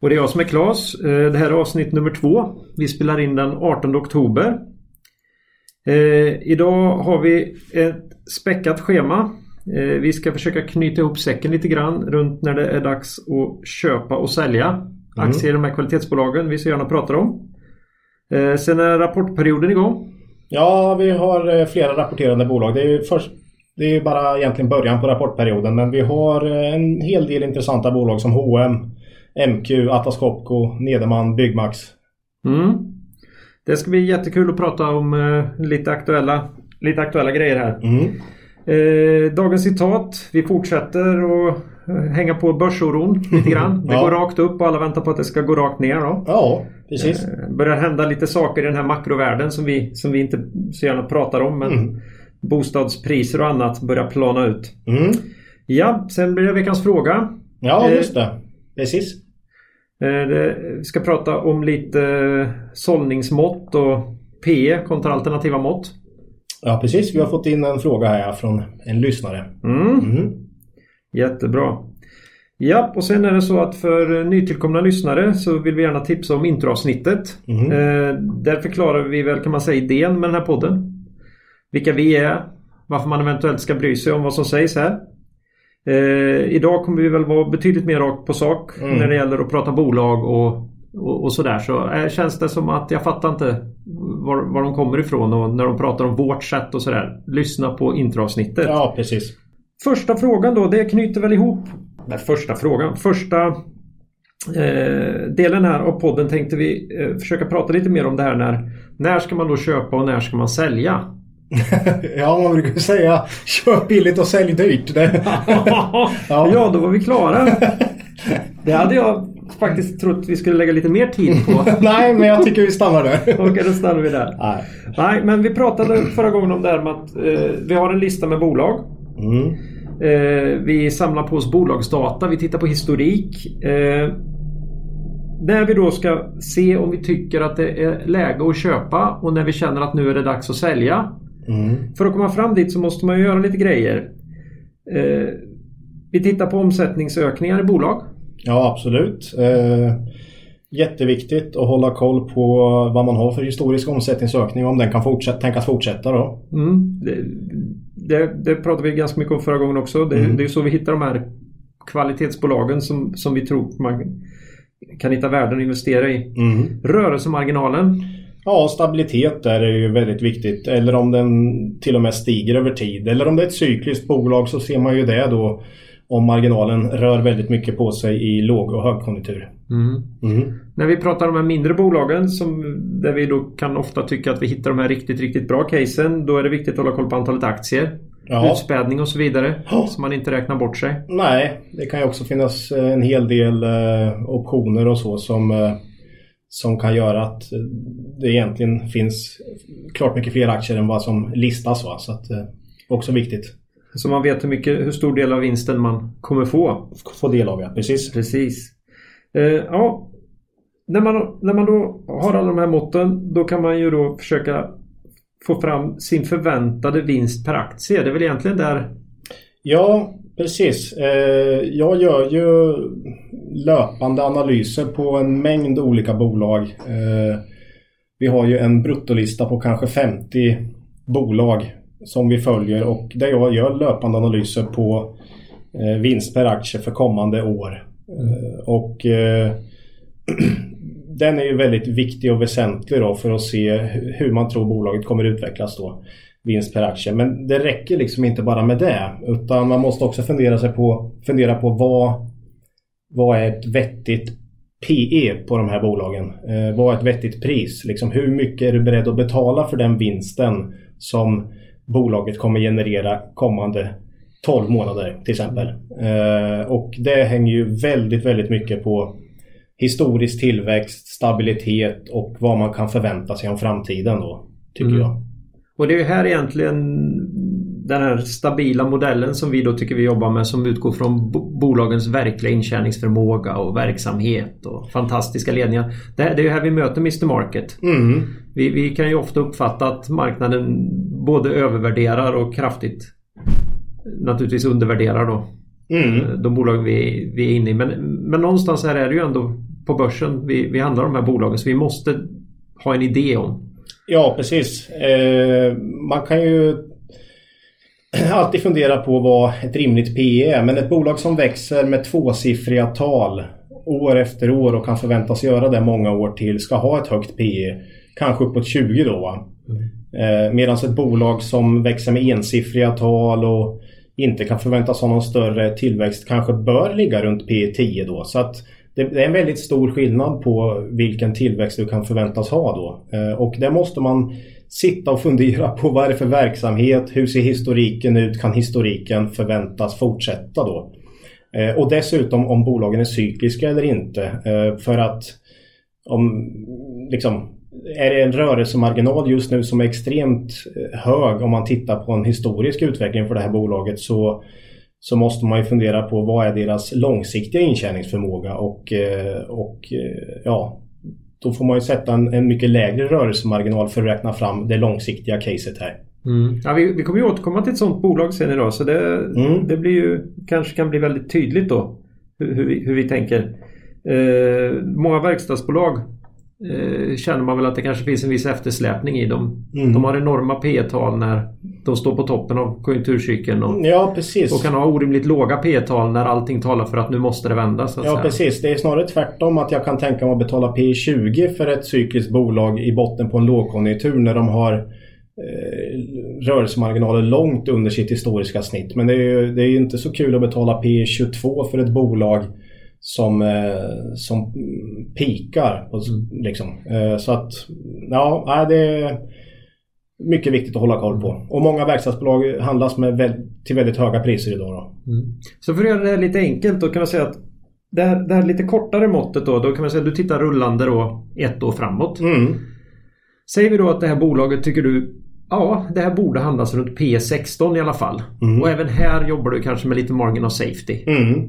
Och det är jag som är Klas. Eh, det här är avsnitt nummer två. Vi spelar in den 18 oktober. Eh, idag har vi ett späckat schema. Eh, vi ska försöka knyta ihop säcken lite grann runt när det är dags att köpa och sälja aktier i de här kvalitetsbolagen vi så gärna pratar om. Sen är rapportperioden igång. Ja, vi har flera rapporterande bolag. Det är först det är bara egentligen början på rapportperioden men vi har en hel del intressanta bolag som H&M, MQ, Atlas Copco, Nederman, Byggmax. Mm. Det ska bli jättekul att prata om eh, lite, aktuella, lite aktuella grejer här. Mm. Eh, dagens citat. Vi fortsätter att eh, hänga på börsoron lite grann. Det ja. går rakt upp och alla väntar på att det ska gå rakt ner. Då. Ja, precis. Eh, börjar hända lite saker i den här makrovärlden som vi, som vi inte så gärna pratar om. Men mm. Bostadspriser och annat börjar plana ut. Mm. Ja, sen blir det veckans fråga. Ja, just det. Precis. Vi ska prata om lite sållningsmått och PE kontra alternativa mått. Ja precis, vi har fått in en fråga här från en lyssnare. Mm. Mm. Jättebra. Ja, och sen är det så att för nytillkomna lyssnare så vill vi gärna tipsa om introavsnittet. Mm. Eh, där förklarar vi väl kan man säga idén med den här podden. Vilka vi är, varför man eventuellt ska bry sig om vad som sägs här. Eh, idag kommer vi väl vara betydligt mer rakt på sak mm. när det gäller att prata bolag och, och, och sådär. Så eh, känns det som att jag fattar inte var, var de kommer ifrån och när de pratar om vårt sätt och sådär. Lyssna på introavsnittet. Ja, precis. Första frågan då, det knyter väl ihop... Nej, första frågan. Första eh, delen här av podden tänkte vi eh, försöka prata lite mer om det här när... När ska man då köpa och när ska man sälja? ja, man brukar säga köp billigt och sälj dyrt. Ja. ja, då var vi klara. Det hade jag faktiskt trott vi skulle lägga lite mer tid på. Nej, men jag tycker vi stannar där. Okej, då stannar vi där. Nej. Nej, men vi pratade förra gången om det här med att eh, vi har en lista med bolag. Mm. Eh, vi samlar på oss bolagsdata, vi tittar på historik. Eh, när vi då ska se om vi tycker att det är läge att köpa och när vi känner att nu är det dags att sälja. Mm. För att komma fram dit så måste man ju göra lite grejer. Eh, vi tittar på omsättningsökningar i bolag. Ja, absolut. Eh, jätteviktigt att hålla koll på vad man har för historisk omsättningsökning och om den kan fortsätta, tänkas fortsätta då. Mm, det, det, det pratade vi ganska mycket om förra gången också. Det, mm. det är så vi hittar de här kvalitetsbolagen som, som vi tror man kan hitta värden att investera i. Mm. Rörelsemarginalen. Ja, stabilitet där är ju väldigt viktigt. Eller om den till och med stiger över tid. Eller om det är ett cykliskt bolag så ser man ju det då om marginalen rör väldigt mycket på sig i låg och högkonjunktur. Mm. Mm. När vi pratar om de här mindre bolagen som, där vi då kan ofta tycka att vi hittar de här riktigt, riktigt bra casen. Då är det viktigt att hålla koll på antalet aktier. Ja. Utspädning och så vidare. Oh. Så man inte räknar bort sig. Nej, det kan ju också finnas en hel del eh, optioner och så som eh, som kan göra att det egentligen finns klart mycket fler aktier än vad som listas. Va? Så att, eh, också viktigt. Så man vet hur, mycket, hur stor del av vinsten man kommer få? Få del av ja, precis. Precis. Eh, ja, när man, när man då har alla de här måtten då kan man ju då försöka få fram sin förväntade vinst per aktie. Det är väl egentligen där... Ja, precis. Eh, jag gör ju löpande analyser på en mängd olika bolag. Eh, vi har ju en bruttolista på kanske 50 bolag som vi följer och där jag gör löpande analyser på eh, vinst per aktie för kommande år. Och den är ju väldigt viktig och väsentlig då för att se hur man tror bolaget kommer utvecklas då. Vinst per aktie. Men det räcker liksom inte bara med det. Utan man måste också fundera, sig på, fundera på vad, vad är ett vettigt PE på de här bolagen? Eh, vad är ett vettigt pris? Liksom, hur mycket är du beredd att betala för den vinsten som bolaget kommer generera kommande 12 månader till exempel. Eh, och det hänger ju väldigt, väldigt mycket på historisk tillväxt, stabilitet och vad man kan förvänta sig om framtiden då, tycker mm. jag. Och det är ju här egentligen den här stabila modellen som vi då tycker vi jobbar med som utgår från bolagens verkliga intjäningsförmåga och verksamhet och fantastiska ledningar. Det, är ju här vi möter Mr Market. Mm. Vi, vi, kan ju ofta uppfatta att marknaden både övervärderar och kraftigt naturligtvis undervärderar då mm. de bolag vi, vi är inne i. Men, men någonstans här är det ju ändå på börsen vi, vi handlar om de här bolagen så vi måste ha en idé om. Ja precis. Eh, man kan ju alltid fundera på vad ett rimligt PE är. Men ett bolag som växer med tvåsiffriga tal år efter år och kan förväntas göra det många år till ska ha ett högt PE. Kanske uppåt 20 då. Mm. Eh, Medan ett bolag som växer med ensiffriga tal och inte kan förväntas ha någon större tillväxt kanske bör ligga runt P 10 då. Så att det är en väldigt stor skillnad på vilken tillväxt du kan förväntas ha då. Eh, och det måste man sitta och fundera på vad är det för verksamhet? Hur ser historiken ut? Kan historiken förväntas fortsätta då? Eh, och dessutom om bolagen är cykliska eller inte. Eh, för att om liksom är det en rörelsemarginal just nu som är extremt hög om man tittar på en historisk utveckling för det här bolaget så, så måste man ju fundera på vad är deras långsiktiga intjäningsförmåga och, eh, och ja, då får man ju sätta en, en mycket lägre rörelsemarginal för att räkna fram det långsiktiga caset här. Mm. Ja, vi, vi kommer ju återkomma till ett sådant bolag sen idag så det, mm. det blir ju, kanske kan bli väldigt tydligt då hur, hur, vi, hur vi tänker. Eh, många verkstadsbolag eh, känner man väl att det kanske finns en viss eftersläpning i dem. Mm. De har enorma P tal när de står på toppen av konjunkturcykeln och, ja, precis. och kan ha orimligt låga P tal när allting talar för att nu måste det vända. ja säga. precis. Det är snarare tvärtom att jag kan tänka mig att betala P 20 för ett cykliskt bolag i botten på en lågkonjunktur när de har eh, rörelsemarginaler långt under sitt historiska snitt. Men det är ju det är inte så kul att betala P 22 för ett bolag som, eh, som pikar. Mm. Liksom. Eh, så att ja, det är mycket viktigt att hålla koll på. Och många verkstadsbolag handlas med till väldigt höga priser idag. Då. Mm. Så för att göra det lite enkelt då kan man säga att det här, det här lite kortare måttet då, då kan man säga att du tittar rullande då ett år framåt. Mm. Säger vi då att det här bolaget tycker du Ja, det här borde handlas runt P16 i alla fall. Mm. Och även här jobbar du kanske med lite margin of safety. Mm.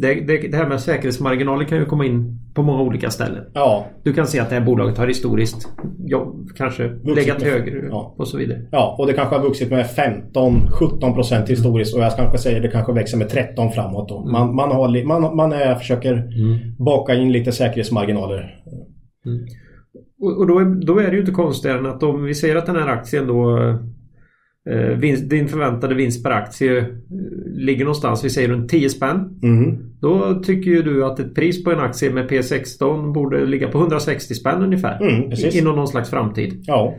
Det, det, det, här med säkerhetsmarginaler kan ju komma in på många olika ställen. Ja. Du kan se att det här bolaget har historiskt ja, kanske vuxit legat högre ja. och så vidare. Ja, och det kanske har vuxit med 15-17 procent historiskt och jag kanske säger att det kanske växer med 13 framåt. Då. Mm. Man, man, har, man, man är, försöker mm. baka in lite säkerhetsmarginaler. Och, då, är, då är det ju inte konstigare än att om vi säger att den här aktien då eh, vinst, din förväntade vinst per aktie eh, ligger någonstans, vi säger runt 10 spänn. Mm. Då tycker ju du att ett pris på en aktie med P16 borde ligga på 160 spänn ungefär. Mm, inom någon slags framtid. Ja.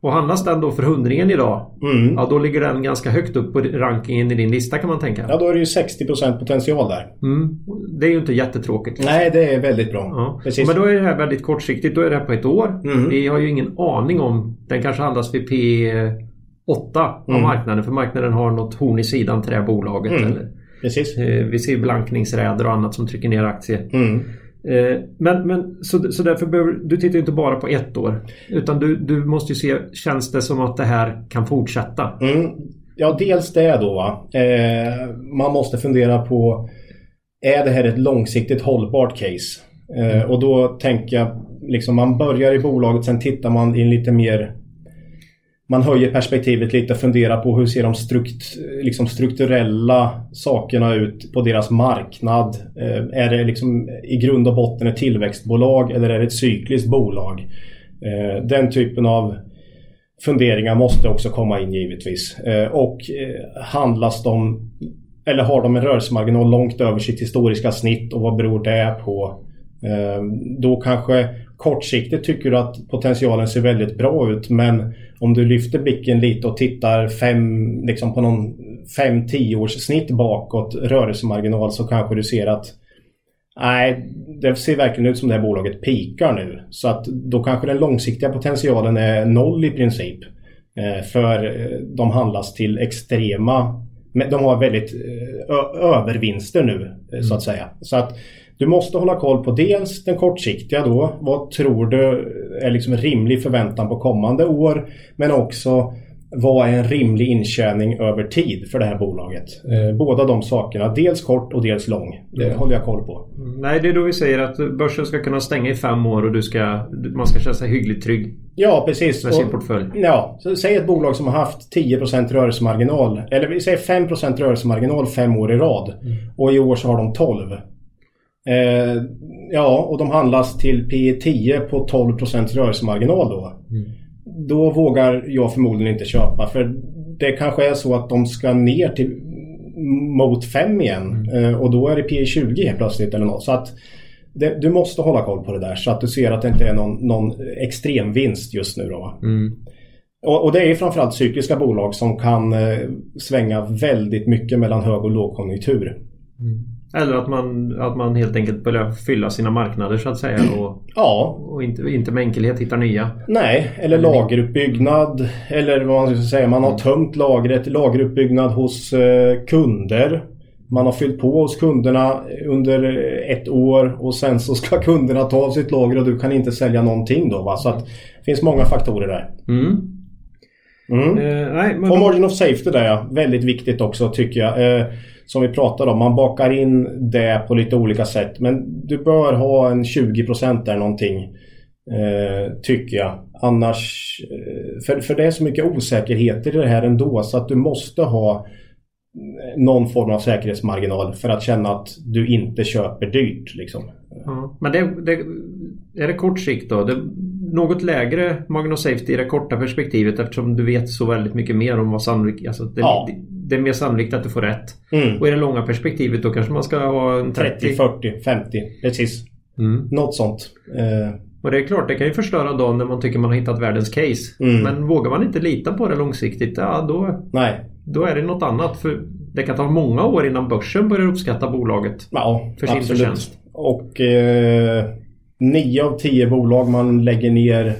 Och handlas den då för hundringen idag, mm. ja då ligger den ganska högt upp på rankingen i din lista kan man tänka. Ja, då är det ju 60% potential där. Mm. Det är ju inte jättetråkigt. Nej, det är väldigt bra. Ja. Precis. Men då är det här väldigt kortsiktigt. Då är det här på ett år. Mm. Vi har ju ingen aning om... Den kanske handlas vid P8 av mm. marknaden. För marknaden har något horn i sidan till det här bolaget. Mm. Eller, Precis. Eh, vi ser blankningsräder och annat som trycker ner aktier. Eh, men, men så, så därför behöver du tittar inte bara på ett år. Utan du, du måste ju se, känns det som att det här kan fortsätta? Mm. Ja, dels det då. Eh, man måste fundera på är det här ett långsiktigt hållbart case? Eh, mm. och då tänker jag, liksom man börjar i bolaget, sen tittar man i en lite mer man höjer perspektivet lite och funderar på hur ser de strukt, liksom strukturella sakerna ut på deras marknad. Eh, är det liksom i grund och botten ett tillväxtbolag eller är det ett cykliskt bolag? Eh, den typen av funderingar måste också komma in givetvis. Eh, och eh, handlas de eller har de en rörelsemarginal långt över sitt historiska snitt och vad beror det på? Eh, då kanske kortsiktigt tycker du att potentialen ser väldigt bra ut men om du lyfter blicken lite och tittar fem, liksom på någon 5-10 års snitt bakåt rörelsemarginal så kanske du ser att nej, det ser verkligen ut som det här bolaget pikar nu. Så att då kanske den långsiktiga potentialen är noll i princip. Eh, för eh, de handlas till extrema, de har väldigt eh, övervinster nu så att säga. Så att du måste hålla koll på dels den kortsiktiga då. Vad tror du är liksom rimlig förväntan på kommande år? Men också vad är en rimlig intjäning över tid för det här bolaget? Eh, båda de sakerna, dels kort och dels lång. Det mm. håller jag koll på. Nej, det är då vi säger att börsen ska kunna stänga i fem år och du ska, man ska känna sig hyggligt trygg. Ja, precis. Med sin portfölj. Ja, så säg ett bolag som har haft 10% rörelsemarginal. Eller vi säger 5% rörelsemarginal fem år i rad. Mm. Och i år så har de 12. Eh, ja, och de handlas till P 10 på 12% rörelsemarginal då. Mm då vågar jag förmodligen inte köpa. För det kanske är så att de ska ner till mot 5 igen. Mm. Eh, och då är det P 20 helt plötsligt eller något. Så att det, du måste hålla koll på det där så att du ser att det inte är någon, någon extrem vinst just nu. Då. Mm. Och, och, det är framförallt cykliska bolag som kan eh, svänga väldigt mycket mellan hög och lågkonjunktur. Mm. Eller att man, att man helt enkelt börjar fylla sina marknader så att säga. Och, ja. och inte, inte med enkelhet hittar nya. Nej, eller lageruppbyggnad. Eller vad man ska säga, man har tömt lagret. Lageruppbyggnad hos eh, kunder. Man har fyllt på hos kunderna under ett år och sen så ska kunderna ta av sitt lager och du kan inte sälja någonting då. Va? Så att det finns många faktorer där. Mm. Mm. Eh, nej, men... Och margin of safety där ja. Väldigt viktigt också tycker jag. Eh, som vi pratade om, man bakar in det på lite olika sätt. Men du bör ha en 20% där någonting. Eh, tycker jag. Annars, eh, för, för det är så mycket osäkerheter i det här ändå så att du måste ha eh, någon form av säkerhetsmarginal för att känna att du inte köper dyrt. Liksom. Mm. men det, det, är det kort sikt då? Det, något lägre margin of safety i det korta perspektivet eftersom du vet så väldigt mycket mer om vad sannolikt... Alltså det, ja. det, är mer sannolikt att du får rätt. Mm. Och i det långa perspektivet då kanske man ska ha en 30... 30, 40, 50. Precis. Mm. Något sånt. Eh. Och det är klart, det kan ju förstöra dagen när man tycker man har hittat världens case. Mm. Men vågar man inte lita på det långsiktigt, ja då... Nej. Då är det något annat. För det kan ta många år innan börsen börjar uppskatta bolaget. Ja, för sin absolut. förtjänst. Och... Eh nio av tio bolag man lägger ner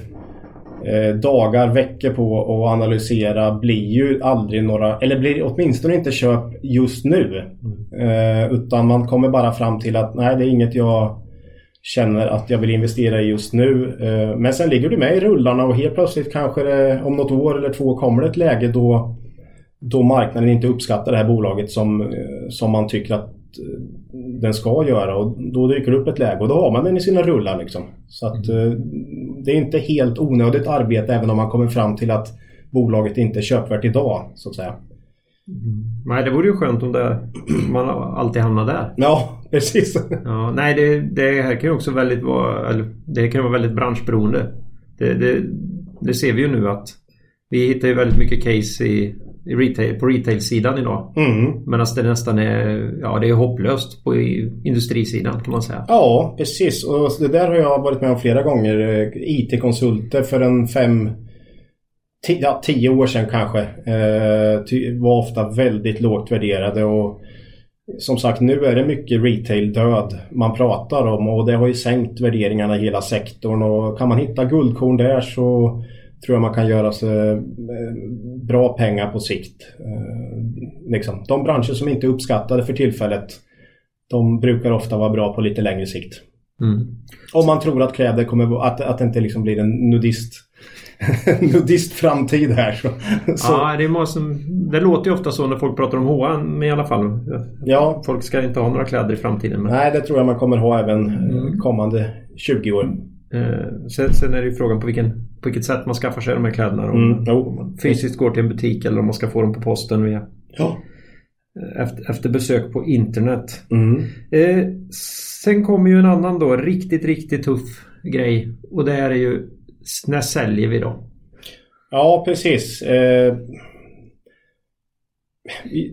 eh, dagar, veckor på att analysera blir ju aldrig några, eller blir åtminstone inte köp just nu. Mm. Eh, utan man kommer bara fram till att nej, det är inget jag känner att jag vill investera i just nu. Eh, men sen ligger du med i rullarna och helt plötsligt kanske det, om något år eller två kommer det ett läge då, då marknaden inte uppskattar det här bolaget som, eh, som man tycker att den ska göra och då dyker det upp ett läge och då har man den i sina rullar liksom. Så att mm. Eh, det är inte helt onödigt arbete även om man kommer fram till att bolaget inte är köpvärt idag så att säga. Mm. Nej, det vore ju skönt om det, man alltid hamnar där. Ja, precis. Ja, nej, det, det här kan ju också väldigt vara, eller, det kan vara väldigt branschberoende. Det, det, det ser vi ju nu att vi hittar ju väldigt mycket case i retail, på retail-sidan idag. Mm. Medan det nästan är, ja, det är hopplöst på industrisidan kan man säga. Ja, precis. Och det där har jag varit med om flera gånger. Eh, IT-konsulter för en fem ja, tio år sedan kanske eh, var ofta väldigt lågt värderade och som sagt nu är det mycket retail-död man pratar om och det har ju sänkt värderingarna i hela sektorn och kan man hitta guldkorn där så tror jag man kan göra sig eh, bra pengar på sikt. Eh, liksom. De branscher som inte är uppskattade för tillfället de brukar ofta vara bra på lite längre sikt. Mm. Om man tror att kläder kommer att, att det inte liksom blir en nudist nudist framtid här. Så, så. Ja, det, måste, det låter ju ofta så när folk pratar om H&M i alla fall. Ja. Folk ska inte ha några kläder i framtiden. Men... Nej, det tror jag man kommer ha även mm. kommande 20 år. Eh, sen, sen, är det ju frågan på, vilken, på vilket sätt man skaffar sig de här kläderna. Om, mm, om man fysiskt går till en butik eller om man ska få dem på posten via ja. Eh, efter, efter besök på internet. Mm. Eh, sen kommer ju en annan då riktigt, riktigt tuff grej. Och det är ju när säljer vi då? Ja, precis. Eh,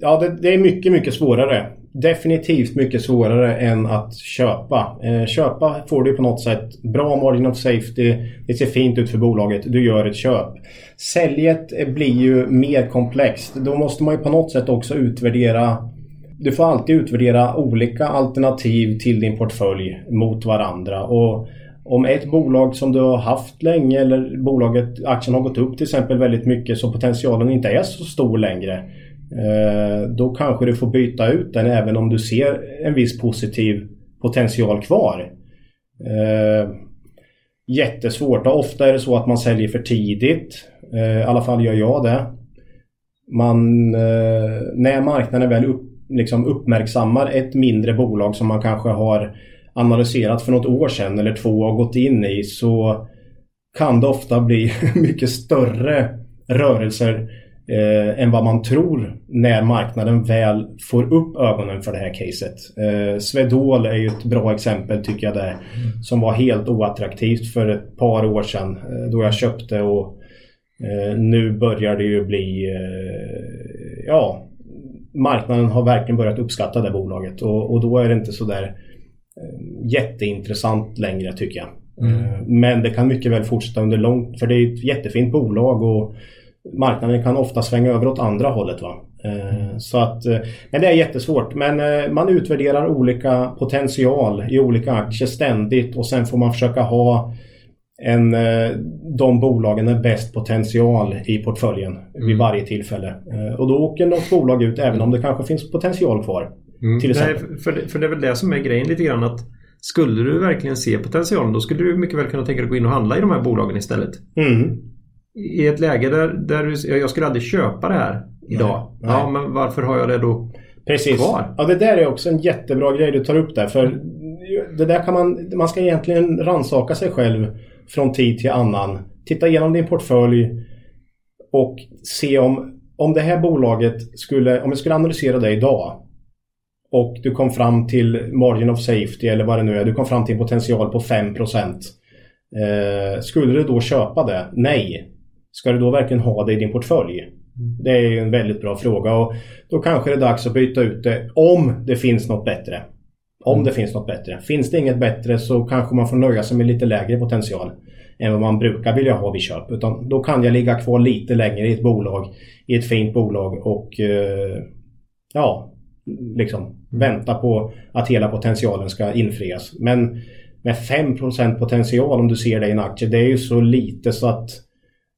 ja, det, det, är mycket, mycket svårare definitivt mycket svårare än att köpa. Eh, köpa får du på något sätt bra margin of safety. Det ser fint ut för bolaget. Du gör ett köp. Säljet eh, blir ju mer komplext. Då måste man ju på något sätt också utvärdera du får alltid utvärdera olika alternativ till din portfölj mot varandra. Och om ett bolag som du har haft länge eller bolaget, aktien har gått upp till exempel väldigt mycket så potentialen inte är så stor längre Eh, då kanske du får byta ut den även om du ser en viss positiv potential kvar. Eh, jättesvårt och ofta är det så att man säljer för tidigt. Eh, I alla fall gör jag det. Man, eh, när marknaden väl upp, liksom uppmärksammar ett mindre bolag som man kanske har analyserat för något år sedan eller två och gått in i så kan det ofta bli mycket större rörelser eh, än vad man tror när marknaden väl får upp ögonen för det här caset. Eh, Swedol är ju ett bra exempel tycker jag där. Som var helt oattraktivt för ett par år sedan eh, då jag köpte och eh, nu börjar det ju bli eh, ja marknaden har verkligen börjat uppskatta det bolaget och, och då är det inte sådär eh, jätteintressant längre tycker jag. Mm. Men det kan mycket väl fortsätta under lång för det är ett jättefint bolag och marknaden kan ofta svänga över åt andra hållet. Va? Mm. Så att, eh, men det är jättesvårt. Men eh, man utvärderar olika potential i olika aktier ständigt och sen får man försöka ha en, de bolagen med bäst potential i portföljen mm. vid varje tillfälle. Och då åker något bolag ut även om det kanske finns potential kvar. Mm. Till Nej, för, det, för det är väl det som är grejen lite grann att skulle du verkligen se potentialen då skulle du mycket väl kunna tänka dig att gå in och handla i de här bolagen istället. Mm i ett läge där, där jag skulle aldrig köpa det här idag. Nej, nej. Ja, men varför har jag det då Precis. kvar? Ja, det där är också en jättebra grej du tar upp där. För det där kan man, man ska egentligen ransaka sig själv från tid till annan. Titta igenom din portfölj och se om, om det här bolaget skulle, om jag skulle analysera det idag och du kom fram till margin of safety eller vad det nu är, du kom fram till en potential på 5 eh, Skulle du då köpa det? Nej. Ska du då verkligen ha det i din portfölj? Det är ju en väldigt bra fråga och då kanske det är dags att byta ut det om det finns något bättre. Om mm. det finns något bättre. Finns det inget bättre så kanske man får nöja sig med lite lägre potential än vad man brukar vilja ha vid köp. Utan då kan jag ligga kvar lite längre i ett bolag, i ett fint bolag och eh, ja, liksom vänta på att hela potentialen ska infrias. Men med 5% potential om du ser det i en aktie, det är ju så lite så att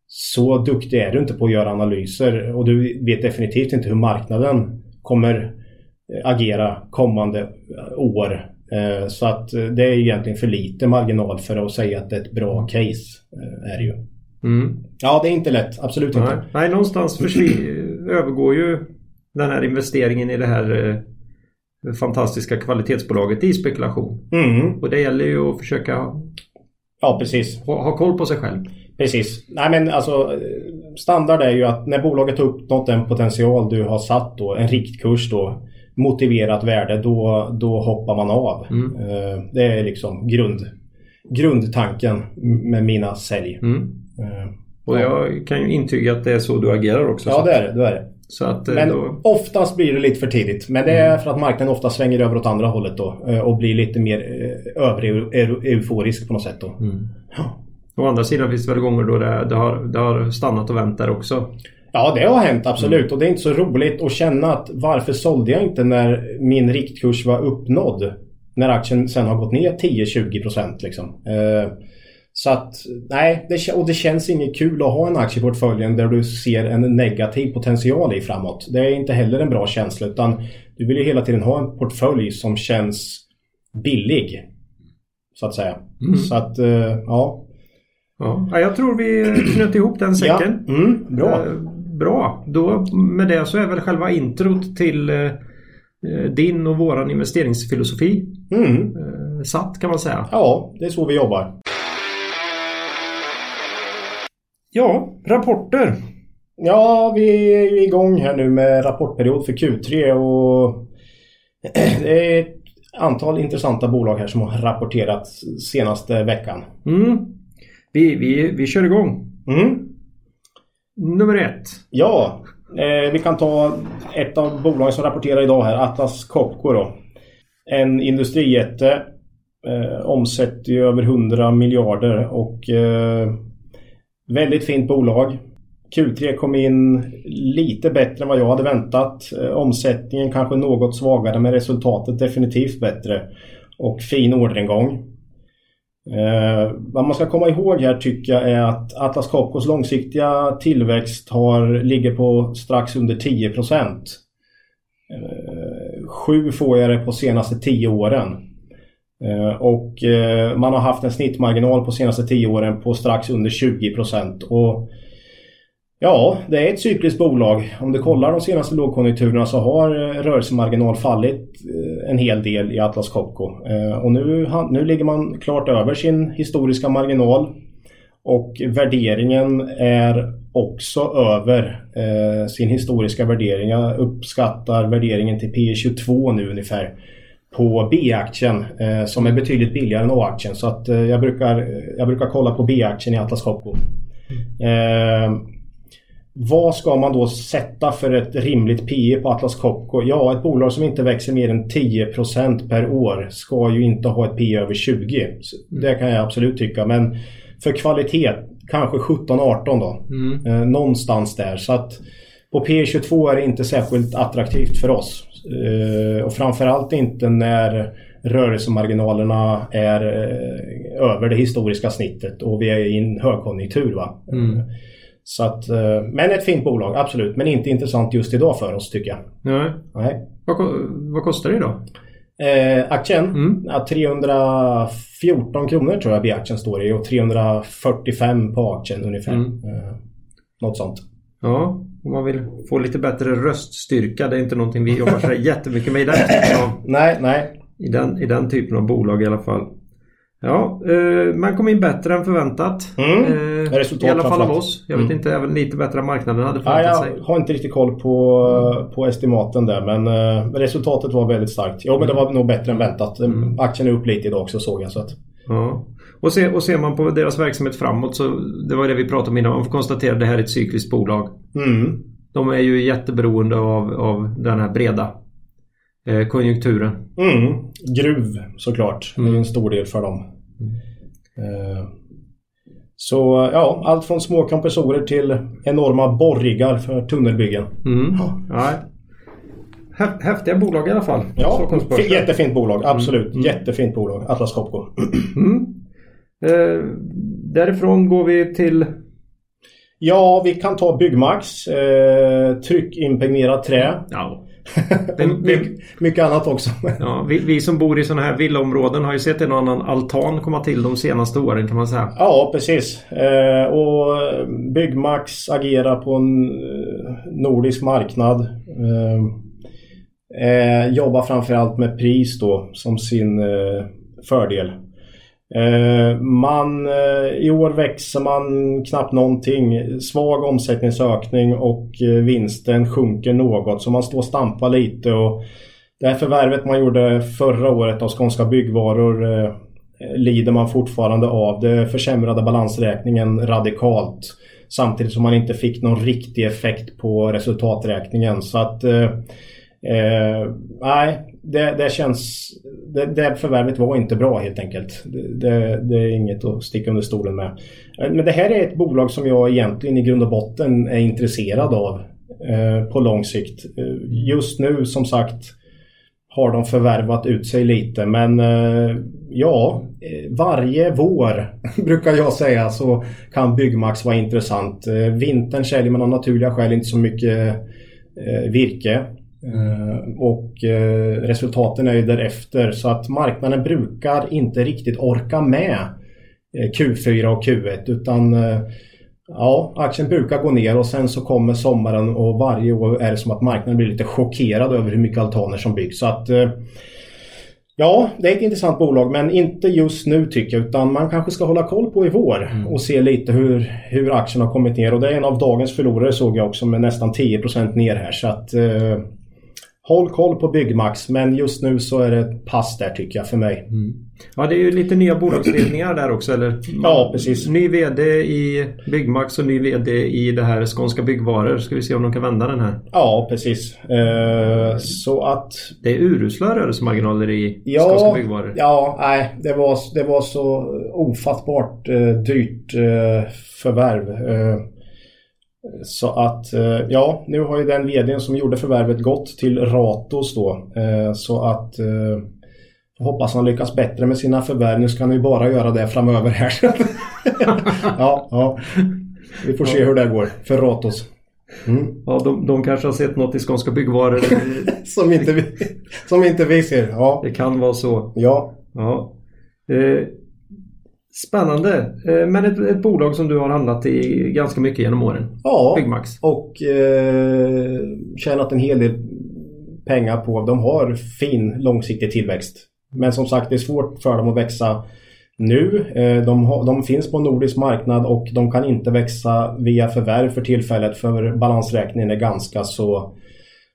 så duktig är du inte på att göra analyser och du vet definitivt inte hur marknaden kommer eh, agera kommande eh, år. Eh, så att det är egentligen för lite marginal för att säga att det är ett bra case. Är det ju. Mm. Ja, det är inte lätt. Absolut Nej. inte. Nej, någonstans övergår ju den här investeringen i det här fantastiska kvalitetsbolaget i spekulation. Mm. Och det gäller ju att försöka ja, precis. Ha, ha koll på sig själv. Precis. Nej men alltså standard är ju att när bolaget har uppnått den potential du har satt då, en riktkurs då, motiverat värde, då, då hoppar man av. Mm. Eh, det är liksom grund, grundtanken med mina sälj. Mm. Uh, och jag kan ju intyga att det är så du agerar också. Ja, det är det. det, är det. Så att, eh, men då... oftast blir det lite för tidigt. Men det är mm. för att marknaden ofta svänger över åt andra hållet då och blir lite mer övrig euforisk på något sätt då. Mm. Å andra sidan finns det väl gånger då det, det, har, det har stannat och vänt där också. Ja, det har hänt absolut. Mm. Och det är inte så roligt att känna att varför sålde jag inte när min riktkurs var uppnådd? När aktien sen har gått ner 10-20% liksom. Eh, så att nej, det, och det känns inget kul att ha en aktie i portföljen där du ser en negativ potential i framåt. Det är inte heller en bra känsla utan du vill ju hela tiden ha en portfölj som känns billig. Så att säga. Mm. Så att eh, ja, Ja, jag tror vi knöt ihop den säcken. Ja. Mm, bra. Eh, bra. Då med det så är väl själva introt till eh, din och våran investeringsfilosofi mm. eh, satt kan man säga. Ja, det är så vi jobbar. Ja, rapporter. Ja, vi är ju igång här nu med rapportperiod för Q3 och det är ett antal intressanta bolag här som har rapporterat senaste veckan. Mm. Vi, vi, vi kör igång. Mm. Nummer ett. Ja, eh, vi kan ta ett av bolagen som rapporterar idag här, Atlas Copco då. En industrijätte. Eh, omsätter ju över 100 miljarder och eh, väldigt fint bolag. Q3 kom in lite bättre än vad jag hade väntat. Eh, omsättningen kanske något svagare men resultatet definitivt bättre. Och fin orderingång. Eh, vad man ska komma ihåg här tycker jag är att Atlas Copcos långsiktiga tillväxt har, ligger på strax under 10 procent. Eh, sju får jag det på senaste 10 åren. Eh, och eh, man har haft en snittmarginal på senaste 10 åren på strax under 20 procent. Och Ja, det är ett cykliskt bolag. Om du kollar de senaste lågkonjunkturerna så har rörelsemarginal fallit en hel del i Atlas Copco. Och nu, nu ligger man klart över sin historiska marginal. Och värderingen är också över eh, sin historiska värdering. Jag uppskattar värderingen till P 22 nu ungefär på B-aktien eh, som är betydligt billigare än A-aktien. Så att eh, jag, brukar, jag brukar kolla på B-aktien i Atlas Copco. Mm. Vad ska man då sätta för ett rimligt PE på Atlas Copco? Ja, ett bolag som inte växer mer än 10% per år ska ju inte ha ett PE över 20. Det kan jag absolut tycka. Men för kvalitet kanske 17-18 då. Mm. Eh, någonstans där. Så att på P22 är det inte särskilt attraktivt för oss. Eh, och framförallt inte när rörelsemarginalerna är eh, över det historiska snittet och vi är i en högkonjunktur. Va? Mm. Så att, eh, men ett fint bolag, absolut. Men inte intressant just idag för oss tycker jag. Nej. Nej. Vad, vad kostar det idag? Eh, aktien? Mm. Ja, 314 kronor tror jag B-aktien står i och 345 på aktien ungefär. Mm. Eh, något sånt. Ja, om man vill få lite bättre röststyrka. Det är inte någonting vi jobbar så jättemycket med i den typen av, nej, nej. I den, I den typen av bolag i alla fall. Ja, eh, man kom in bättre än förväntat. Mm. Eh, I alla fall av oss. Jag vet mm. inte, även lite bättre än marknaden hade förväntat ja, sig. Jag har inte riktigt koll på, mm. på estimaten där men eh, resultatet var väldigt starkt. Jo men det var nog bättre än väntat. Mm. Aktien är upp lite idag också såg jag. Så att... ja. och, se, och ser man på deras verksamhet framåt så det var det vi pratade om innan. Man får konstatera att det här är ett cykliskt bolag. Mm. De är ju jätteberoende av, av den här breda eh, konjunkturen. Mm. Gruv såklart. Det är en stor del för dem. Eh, så ja, allt från små kompressorer till enorma borriggar för tunnelbyggen. Mm. Ja. Häftiga bolag i alla fall. Ja, jättefint bolag. Absolut. Mm. Jättefint bolag. Atlas Copco. Mm. Eh, därifrån går vi till Ja, vi kan ta Byggmax. Eh, tryckimpregnerat trä. Ja. My, mycket annat också. ja, vi, vi, som bor i sådana här villaområden har ju sett en annan altan komma till de senaste åren kan man säga. Ja, precis. Eh, och Byggmax agerar på en eh, nordisk marknad. Eh, eh, jobbar framförallt med pris då som sin eh, fördel. Eh, man, eh, I år växer man knappt någonting. Svag omsättningsökning och eh, vinsten sjunker något så man står och stampar lite. Och det här förvärvet man gjorde förra året av Skånska Byggvaror lider man fortfarande av. Det försämrade balansräkningen radikalt. Samtidigt som man inte fick någon riktig effekt på resultaträkningen. Så att Eh, nej, det, det känns... Det, det förvärvet var inte bra helt enkelt. Det, det, är inget att sticka under stolen med. Eh, men det här är ett bolag som jag egentligen i grund och botten är intresserad av eh, på lång sikt. Eh, just nu som sagt har de förvärvat ut sig lite men eh, ja, eh, varje vår brukar jag säga så kan Byggmax vara intressant. Vintern säljer man av naturliga skäl inte så mycket virke. Eh, och eh, resultaten är ju därefter så att marknaden brukar inte riktigt orka med eh, Q4 och Q1 utan ja, aktien brukar gå ner och sen så kommer sommaren och varje år är det som att marknaden blir lite chockerad över hur mycket altaner som byggs. Så att Ja, det är ett intressant bolag men inte just nu tycker jag utan man kanske ska hålla koll på i vår mm. och se lite hur, hur aktien har kommit ner och det är en av dagens förlorare såg jag också med nästan 10% ner här så att Håll koll på Byggmax men just nu så är det ett pass där tycker jag för mig. Mm. Ja det är ju lite nya bolagsledningar där också eller? Ja precis. Ny VD i Byggmax och ny VD i det här Skånska Byggvaror. Ska vi se om de kan vända den här? Ja precis. Uh, så att... Det är urusla rörelsemarginaler i ja, Skånska Byggvaror. Ja, nej det var, det var så ofattbart uh, dyrt uh, förvärv. Så att eh, ja, nu har ju den vdn som gjorde förvärvet gått till Ratos då. Eh, så att eh, hoppas han lyckas bättre med sina förvärv. Nu ska han ju bara göra det framöver här. ja, ja. Vi får se hur det går för Ratos. Mm. Ja, de, de kanske har sett något i Skånska Byggvaror. som, inte vi, som inte vi ser. Ja. Det kan vara så. Ja. Ja. Eh, spännande. Eh, men ett, ett, bolag som du har handlat i ganska mycket genom åren. Ja, Byggmax. och eh, tjänat en hel del pengar på. De har fin långsiktig tillväxt. Men som sagt, det är svårt för dem att växa nu. Eh, de, de, finns på nordisk marknad och de kan inte växa via förvärv för tillfället för balansräkningen är ganska så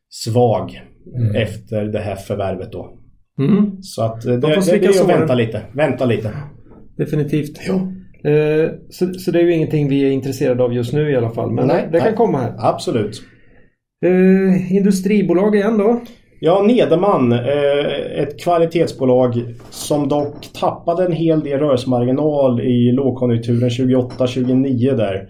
svag mm. efter det här förvärvet då. Mm. Så att det, det, det är att vänta lite. Vänta lite. Definitivt. Ja. Eh, så, så, det är ju ingenting vi är intresserade av just nu i alla fall. Men nej, det kan nej. komma här. Absolut. Eh, industribolag igen då? Ja, Nederman. Eh, ett kvalitetsbolag som dock tappade en hel del rörelsemarginal i lågkonjunkturen 28-29 där.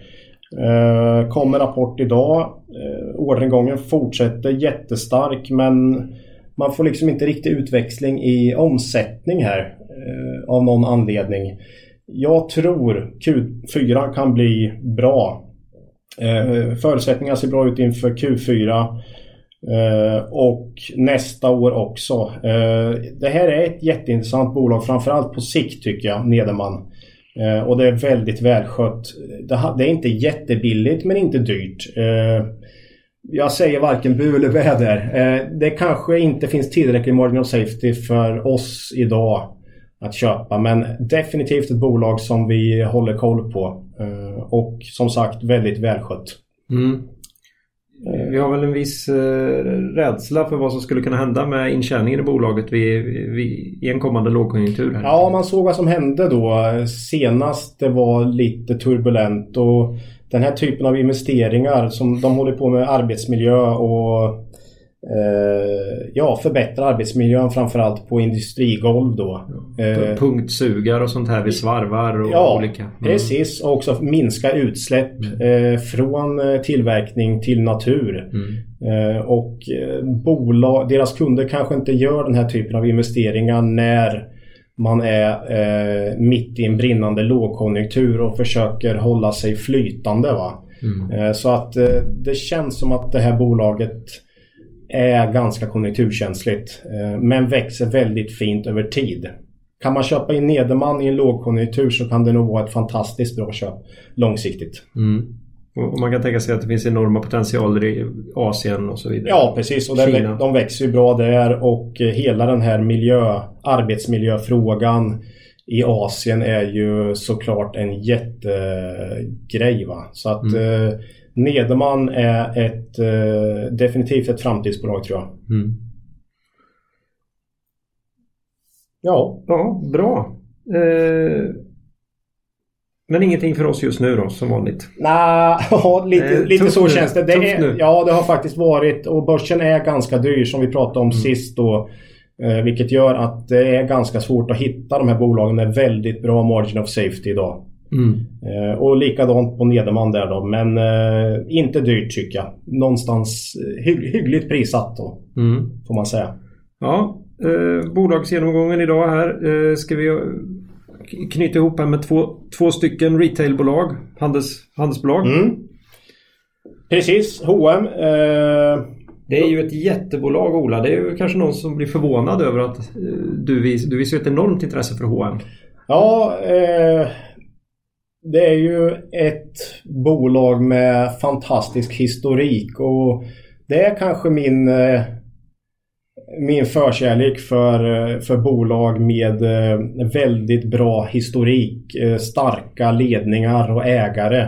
Eh, kommer rapport idag. Eh, orderingången fortsätter jättestark men man får liksom inte riktigt utväxling i omsättning här eh, av någon anledning. Jag tror Q4 kan bli bra. Eh, förutsättningarna ser bra ut inför Q4. eh, och nästa år också. Eh, det här är ett jätteintressant bolag, framförallt på sikt tycker jag, Nederman. Eh, och det är väldigt välskött. Det, det, är inte jättebilligt men inte dyrt. Eh, jag säger varken bu eller väder. Eh, det kanske inte finns tillräcklig margin of safety för oss idag att köpa men definitivt ett bolag som vi håller koll på. och som sagt väldigt välskött. Mm. Vi har väl en viss eh, rädsla för vad som skulle kunna hända med intjäningen i bolaget vid, vid, i en kommande lågkonjunktur. Här. Ja, man såg vad som hände då senast det var lite turbulent och den här typen av investeringar som de håller på med arbetsmiljö och eh, ja, förbättra arbetsmiljön framförallt på industrigolv då. Eh, Punktsugar och sånt här vid svarvar och ja, olika. Mm. precis. Och också minska utsläpp mm. eh, från eh, tillverkning till natur. Mm. Eh, och eh, bolag, deras kunder kanske inte gör den här typen av investeringar när man är eh, mitt i en brinnande lågkonjunktur och försöker hålla sig flytande. Va? Mm. så att det känns som att det här bolaget är ganska konjunkturkänsligt eh, men växer väldigt fint över tid. Kan man köpa in Nederman i en lågkonjunktur så kan det nog vara ett fantastiskt bra köp långsiktigt. Mm. Och man kan tänka sig att det finns enorma potentialer i Asien och så vidare. Ja precis och det, de växer ju bra där och eh, hela den här miljö, arbetsmiljöfrågan i Asien är ju såklart en jättegrej. Va? Så att mm. Nederman är ett, eh, definitivt ett framtidsbolag tror jag. Mm. Ja. Ja, bra. Eh, men ingenting för oss just nu då, som vanligt? Nej, nah, lite, eh, lite så nu. känns det. det är, ja, det har faktiskt varit och börsen är ganska dyr som vi pratade om mm. sist då. Eh, vilket gör att det är ganska svårt att hitta de här bolagen med väldigt bra margin of safety idag. Mm. Eh, och likadant på Nederman där då. Men eh, inte dyrt tycker jag. Någonstans eh, hy hyggligt prissatt då. Mm. Får man säga. Ja, eh, bolagsgenomgången idag här. Eh, ska vi knyta ihop här med två, två stycken retailbolag. Handels, handelsbolag. Mm. Precis, H&M eh, det är ju ett jättebolag Ola. Det är ju kanske någon som blir förvånad över att eh, du, vis, du visar ett enormt intresse för H&M. Ja, eh, det är ju ett bolag med fantastisk historik och det är kanske min, eh, min förkärlek för, eh, för bolag med eh, väldigt bra historik, starka ledningar och ägare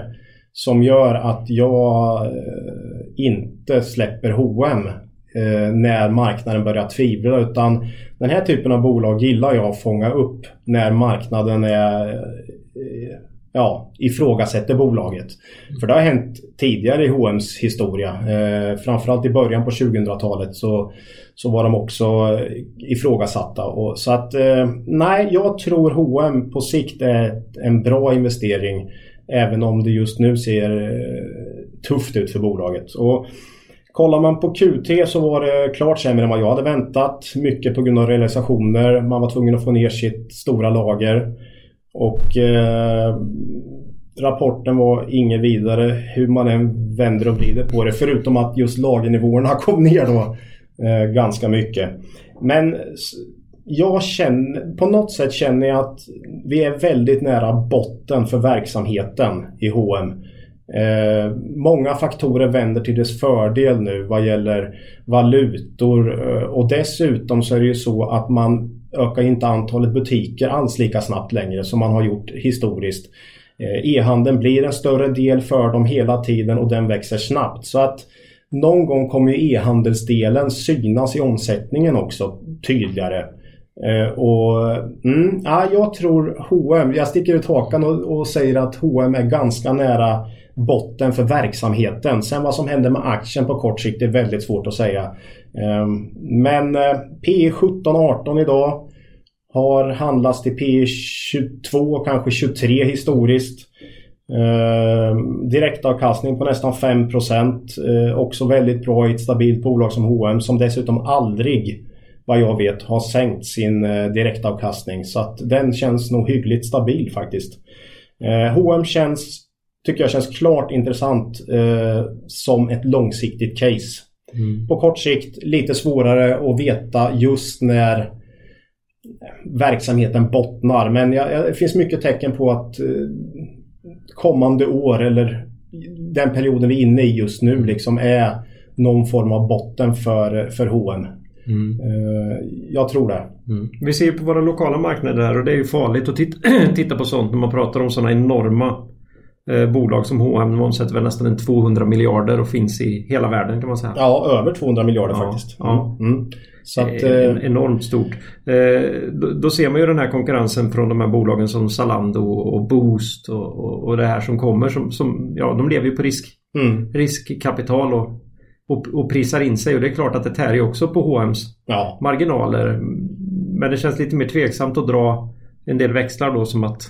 som gör att jag inte släpper H&M när marknaden börjar tvivla utan den här typen av bolag gillar jag att fånga upp när marknaden är ja, ifrågasätter bolaget. För det har hänt tidigare i H&M's historia. Eh, framförallt i början på 2000-talet så, så var de också eh, ifrågasatta. Och, så att eh, nej, jag tror H&M på sikt är en bra investering. Även om det just nu ser eh, tufft ut för bolaget. Och Kollar man på QT så var det klart sämre än vad jag hade väntat. Mycket på grund av realisationer. Man var tvungen att få ner sitt stora lager. Och eh, rapporten var inget vidare hur man än vänder och vrider på det. Förutom att just lagernivåerna kom ner då eh, ganska mycket. Men jag känner, på något sätt känner jag att vi är väldigt nära botten för verksamheten i H&M. Eh, många faktorer vänder till dess fördel nu vad gäller valutor eh, och dessutom så är det ju så att man ökar inte antalet butiker alls lika snabbt längre som man har gjort historiskt. Eh, e-handeln blir en större del för dem hela tiden och den växer snabbt. Så att någon gång kommer e-handelsdelen synas i omsättningen också tydligare. Eh, och mm, ja, Jag tror H&M, jag sticker ut hakan och, och säger att H&M är ganska nära botten för verksamheten. Sen vad som händer med aktien på kort sikt är väldigt svårt att säga. Ehm, men eh, P 17-18 idag har handlats till P 22 kanske 23 historiskt. Eh, direktavkastning på nästan 5% eh, Också väldigt bra i ett stabilt bolag som H&M som dessutom aldrig vad jag vet har sänkt sin eh, direktavkastning. Så att den känns nog hyggligt stabil faktiskt. Eh, H&M känns, tycker jag känns klart intressant eh, som ett långsiktigt case. Mm. På kort sikt lite svårare att veta just när verksamheten bottnar. Men jag, jag, det finns mycket tecken på att eh, kommande år eller den perioden vi är inne i just nu liksom är någon form av botten för, för H&M. Mm. Uh, jag tror det. Mm. Vi ser ju på våra lokala marknader här och det är ju farligt att titta, titta på sånt när man pratar om sådana enorma eh, bolag som H&M omsätter väl nästan 200 miljarder och finns i hela världen kan man säga. Ja, över 200 miljarder ja, faktiskt. Ja. Mm. mm. Så att, eh, enormt stort. Eh, då, då, ser man ju den här konkurrensen från de här bolagen som Zalando och Boost och, och, och det här som kommer. Som, som, ja, de lever ju på risk, mm. riskkapital och, och, och, prisar in sig. Och det är klart att det tär ju också på H&M's ja. marginaler. Men det känns lite mer tveksamt att dra en del växlar då som att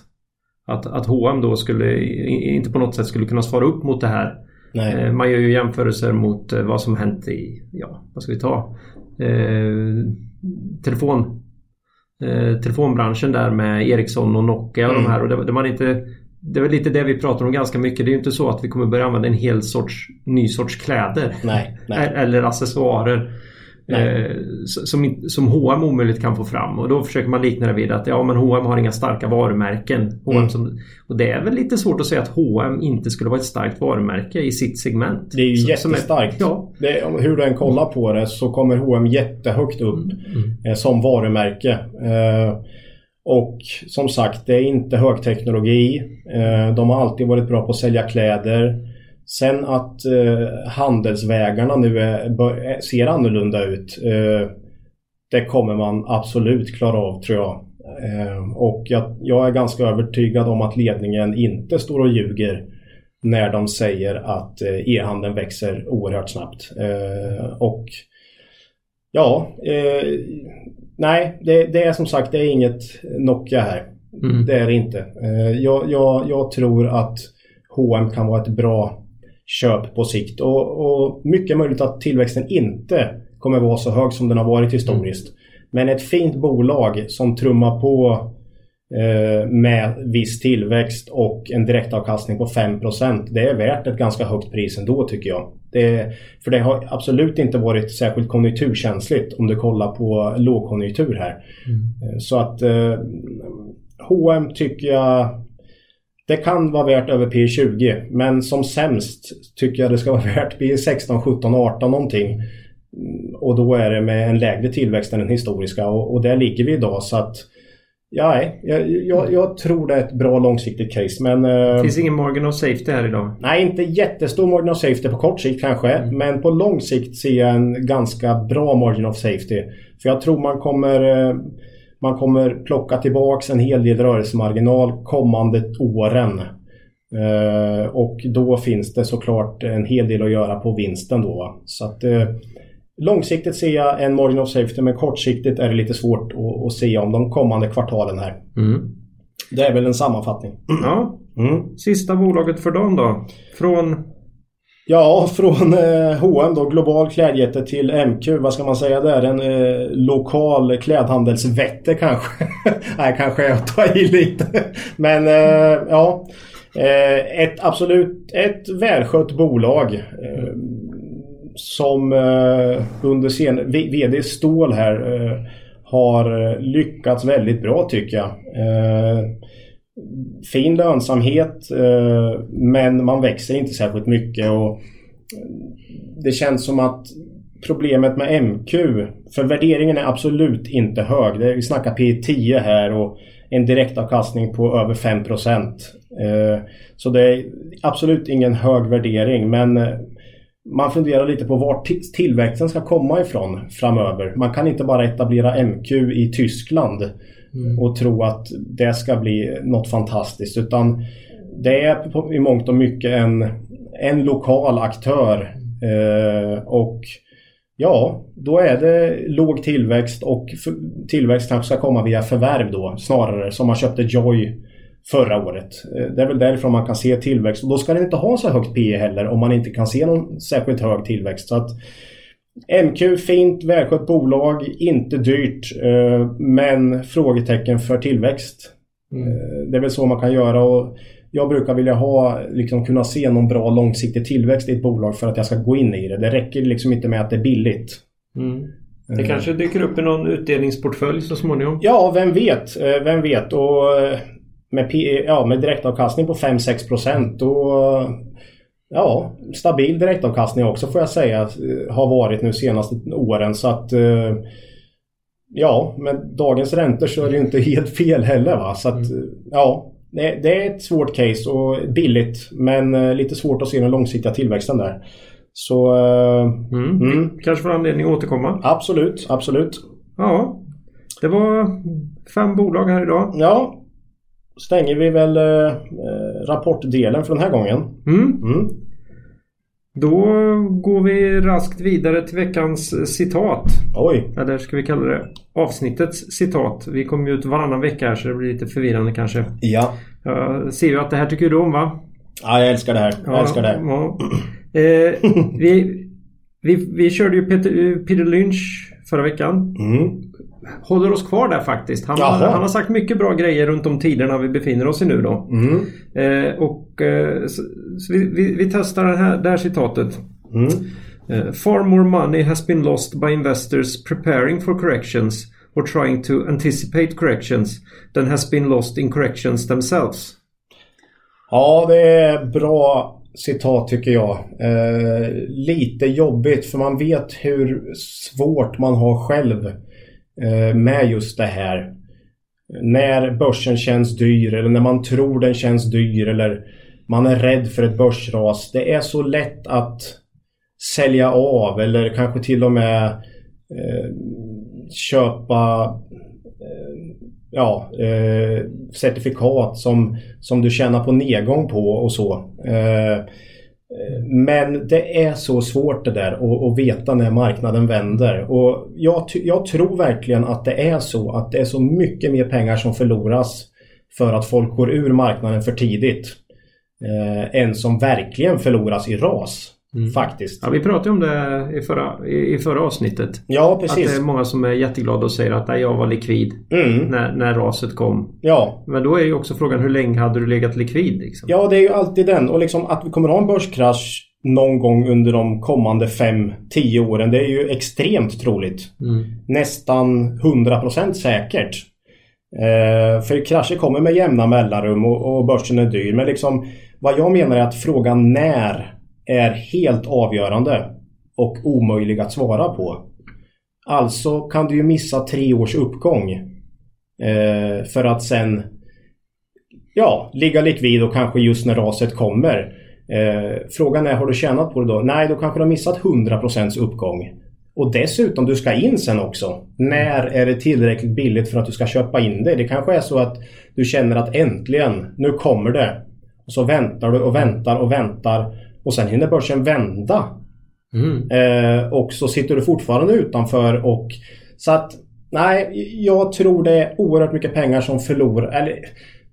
att, att H&M då skulle inte på något sätt skulle kunna svara upp mot det här. Nej. Eh, man gör ju jämförelser mot vad som hänt i, ja vad ska vi ta? Eh, telefon, eh, telefonbranschen där med Ericsson och Nokia och mm. de här. Och det, det, man inte, det är väl lite det vi pratar om ganska mycket. Det är ju inte så att vi kommer börja använda en hel sorts ny sorts kläder. Nej, nej. Eller accessoarer. Eh, som, som H&M omöjligt kan få fram och då försöker man likna det vid att ja men H&M har inga starka varumärken. H&M mm. som, och det är väl lite svårt att säga att H&M inte skulle vara ett starkt varumärke i sitt segment. Det är ju jättestarkt. Är, ja. Det, hur du än kollar på det så kommer H&M jättehögt upp mm. Mm. Eh, som varumärke. Eh, och som sagt, det är inte högteknologi. Eh, de har alltid varit bra på att sälja kläder. Sen att eh, handelsvägarna nu är, ser annorlunda ut. Eh, det kommer man absolut klara av tror jag. Eh, och jag, jag, är ganska övertygad om att ledningen inte står och ljuger när de säger att eh, e-handeln växer oerhört snabbt. Eh, och ja, eh, nej, det, det, är som sagt det är inget Nokia här. Mm. Det är det inte. Jag, jag, jag tror att H&M kan vara ett bra köp på sikt. Och, och mycket möjligt att tillväxten inte kommer vara så hög som den har varit historiskt. Mm. Men ett fint bolag som trummar på eh, med viss tillväxt och en direktavkastning på 5% Det är värt ett ganska högt pris ändå tycker jag. Det, för det har absolut inte varit särskilt konjunkturkänsligt om du kollar på lågkonjunktur här. Mm. Så att eh, H&M tycker jag det kan vara värt över P20 men som sämst tycker jag det ska vara värt P16, 17, 18 någonting. Mm, och då är det med en lägre tillväxt än den historiska och, och där ligger vi idag så att Ja, jag, jag, jag, tror det är ett bra långsiktigt case men... Det eh, finns ingen margin of safety här idag? Nej, inte jättestor margin of safety på kort sikt kanske. Mm. Men på lång sikt ser jag en ganska bra margin of safety. För jag tror man kommer eh, man kommer plocka tillbaks en hel del rörelsemarginal kommande åren. Eh, och då finns det såklart en hel del att göra på vinsten då. Så att, eh, långsiktigt ser jag en margin of safety men kortsiktigt är det lite svårt att, att se om de kommande kvartalen här. Mm. Det är väl en sammanfattning. Ja. Mm. Sista bolaget för dagen då? Från Ja, från eh, H&M då, global klädjätte till MQ. Vad ska man säga där? En eh, lokal klädhandelsvätte kanske. Nej, kanske jag tar i lite. Men eh, ja, eh, ett absolut ett välskött bolag. Eh, som eh, under sen VD Stål här eh, har eh, lyckats väldigt bra tycker jag. Eh, Fin lönsamhet eh, men man växer inte särskilt mycket och eh, det känns som att problemet med MQ, för värderingen är absolut inte hög. Vi snackar P10 här och en direktavkastning på över 5 eh, Så det är absolut ingen hög värdering men man funderar lite på var tillväxten ska komma ifrån framöver. Man kan inte bara etablera MQ i Tyskland mm. och tro att det ska bli något fantastiskt utan det är i mångt och mycket en, en lokal aktör eh, och ja, då är det låg tillväxt och tillväxt kanske ska komma via förvärv då snarare som man köpte Joy förra året. Eh, det är väl därifrån man kan se tillväxt och då ska den inte ha så högt PE heller om man inte kan se någon särskilt hög tillväxt. Så att MQ, fint, välskött bolag, inte dyrt eh, men frågetecken för tillväxt. Mm. Eh, det är väl så man kan göra och jag brukar vilja ha, liksom kunna se någon bra långsiktig tillväxt i ett bolag för att jag ska gå in i det. Det räcker liksom inte med att det är billigt. Mm. Det kanske dyker upp i någon utdelningsportfölj så småningom? Ja, vem vet? Vem vet? Och med, ja, med direktavkastning på 5-6 procent då Ja, stabil direktavkastning också får jag säga eh, har varit nu senaste åren så att eh, Ja, med dagens räntor så är det ju inte helt fel heller va så att mm. ja det, är ett svårt case och billigt men eh, lite svårt att se den långsiktiga tillväxten där. Så... Mm. Mm. Kanske får anledning att återkomma. Absolut, absolut. Ja, det var fem bolag här idag. Ja, stänger vi väl eh, rapportdelen för den här gången. Mm. Då går vi raskt vidare till veckans citat. Oj! Eller ska vi kalla det avsnittets citat. Vi kommer ju ut varannan vecka här så det blir lite förvirrande kanske. Ja. Jag ser ju att det här tycker du om va? Ja, jag älskar det här. Jag ja, älskar det. Ja. Eh, vi, vi, vi körde ju Peter, Peter Lynch förra veckan. Mm håller oss kvar där faktiskt. Han, har, han har sagt mycket bra grejer runt de tiderna vi befinner oss i nu då. Mm. Eh, och eh, så, så vi, vi, vi, testar det här, det här citatet. Mm. Eh, Far more money has been lost by investors preparing for corrections or trying to anticipate corrections than has been lost in corrections themselves. Ja, det är bra citat tycker jag. Eh, lite jobbigt för man vet hur svårt man har själv Eh, med just det här. När börsen känns dyr eller när man tror den känns dyr eller man är rädd för ett börsras. Det är så lätt att sälja av eller kanske till och med eh, köpa eh, ja, eh, certifikat som, som du tjänar på nedgång på och så. Eh, Eh, men det är så svårt det där att, veta när marknaden vänder. Och jag, jag, tror verkligen att det är så att det är så mycket mer pengar som förloras för att folk går ur marknaden för tidigt. Eh, än som verkligen förloras i ras. Mm. Faktiskt. Ja, vi pratade om det i förra, i, förra avsnittet. Ja, precis. Att det är många som är jätteglada och säger att jag var likvid mm. när, när raset kom. Ja. Men då är ju också frågan hur länge hade du legat likvid? Liksom? Ja, det är ju alltid den. Och liksom att vi kommer ha en börskrasch någon gång under de kommande 5-10 åren. Det är ju extremt troligt. Mm. Nästan 100% säkert. Eh, för krascher kommer med jämna mellanrum och, och börsen är dyr. Men liksom vad jag menar är att frågan när är helt avgörande och omöjlig att svara på. Alltså kan du ju missa tre års uppgång eh, för att sen ja, ligga likvid och kanske just när raset kommer. Eh, frågan är, har du tjänat på det då? Nej, då kanske du har missat 100% uppgång. Och dessutom, du ska in sen också. När är det tillräckligt billigt för att du ska köpa in det? Det kanske är så att du känner att äntligen, nu kommer det. Och så väntar du och väntar och väntar. Och sen hinner börsen vända. Mm. Eh, och så sitter du fortfarande utanför och så att nej, jag tror det är oerhört mycket pengar som förlorar. Eller,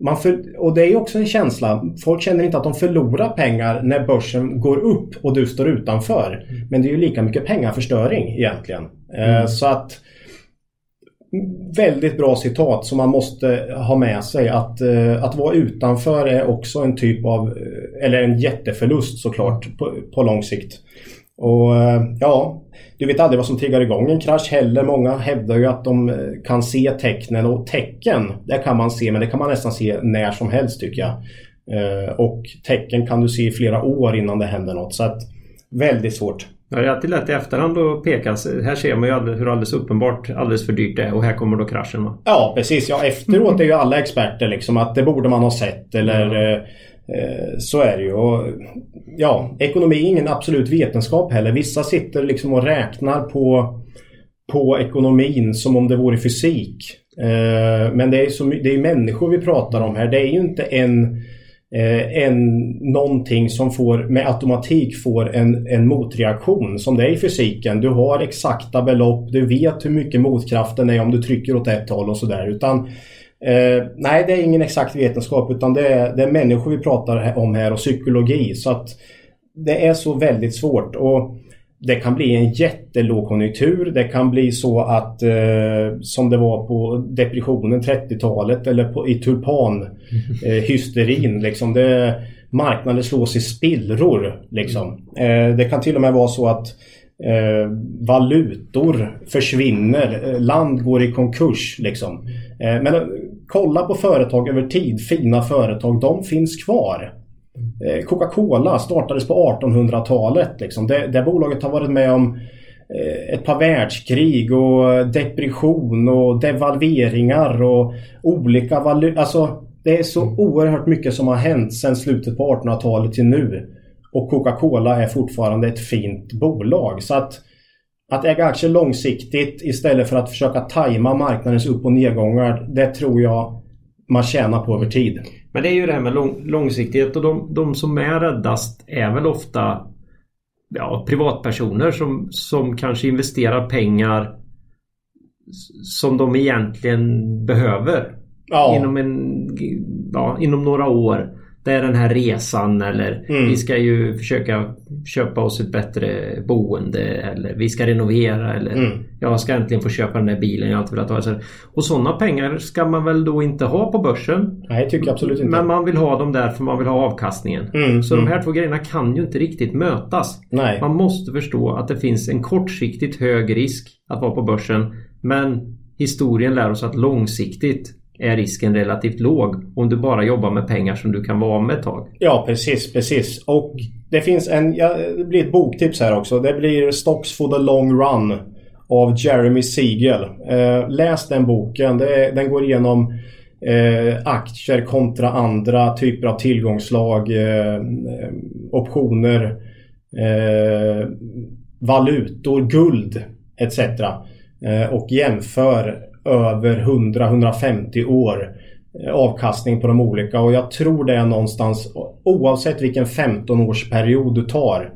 man för, och det är också en känsla. Folk känner inte att de förlorar pengar när börsen går upp och du står utanför. Mm. Men det är ju lika mycket pengaförstöring egentligen. Eh, mm. så att väldigt bra citat som man måste ha med sig. Att, eh, att vara utanför är också en typ av, eh, eller en jätteförlust såklart på, på lång sikt. Och eh, ja, du vet aldrig vad som triggar igång en krasch heller. Många hävdar ju att de kan se tecknen och tecken, det kan man se men det kan man nästan se när som helst tycker jag. Och tecken kan du se i flera år innan det händer något. Så att väldigt svårt. Ja, det är alltid lätt i efterhand att peka. Här ser man ju hur alldeles uppenbart alldeles för dyrt det är och här kommer då kraschen. Va? Ja precis. Ja, efteråt är ju alla experter liksom att det borde man ha sett eller mm. eh, så är det ju. Och, ja, ekonomi är ingen absolut vetenskap heller. Vissa sitter liksom och räknar på, på ekonomin som om det vore fysik. Eh, men det är, är människor vi pratar om här. Det är ju inte en eh, en, någonting som får, med automatik får en, en motreaktion som det är i fysiken. Du har exakta belopp, du vet hur mycket motkraften är om du trycker åt ett håll och sådär. Utan eh, nej, det är ingen exakt vetenskap utan det är, det är människor vi pratar om här och psykologi. Så att det är så väldigt svårt. Och det kan bli en jättelågkonjunktur. Det kan bli så att eh, som det var på depressionen 30-talet eller på, i tulpanhysterin. Eh, liksom marknaden slås i spillror. Liksom. Eh, det kan till och med vara så att eh, valutor försvinner. Eh, land går i konkurs. Liksom. Eh, men kolla på företag över tid. Fina företag. De finns kvar. Eh, Coca-Cola startades på 1800-talet. Liksom. Det, det bolaget har varit med om eh, ett par världskrig och depression och devalveringar och olika valutor. Alltså, det är så oerhört mycket som har hänt sedan slutet på 1800-talet till nu. Och Coca-Cola är fortfarande ett fint bolag. Så att, att äga aktier långsiktigt istället för att försöka tajma marknadens upp och nedgångar. Det tror jag man tjänar på över tid. Men det är ju det här med lång, långsiktighet och de, de som är räddast är väl ofta ja, privatpersoner som, som kanske investerar pengar som de egentligen behöver. Ja. Inom, en, ja, inom några år det är den här resan eller mm. vi ska ju försöka köpa oss ett bättre boende eller vi ska renovera eller mm. jag ska äntligen få köpa den där bilen jag alltid velat ha. Och sådana pengar ska man väl då inte ha på börsen? Nej, tycker jag absolut inte. Men man vill ha dem där för man vill ha avkastningen. Mm. Så de mm. här två grejerna kan ju inte riktigt mötas. Nej. Man måste förstå att det finns en kortsiktigt hög risk att vara på börsen men historien lär oss att långsiktigt är risken relativt låg om du bara jobbar med pengar som du kan vara av med ett tag. Ja precis, precis. Och det finns en, ja, det blir ett boktips här också. Det blir Stocks for the long run av Jeremy Siegel. Eh, läs den boken. Det, den går igenom eh, aktier kontra andra typer av tillgångslag, eh, optioner, eh, valutor, guld etc. Eh, och jämför över 100-150 år eh, avkastning på de olika och jag tror det är någonstans oavsett vilken 15-årsperiod du tar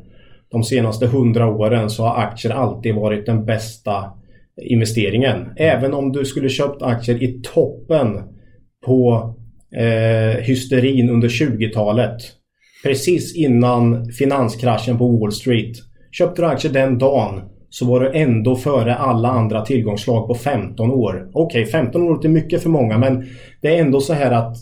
de senaste 100 åren så har aktier alltid varit den bästa investeringen. Även om du skulle köpt aktier i toppen på eh, hysterin under 20-talet. Precis innan finanskraschen på Wall Street. Köpte du aktier den dagen så var du ändå före alla andra tillgångslag på 15 år. Okej, okay, 15 år är mycket för många men det är ändå så här att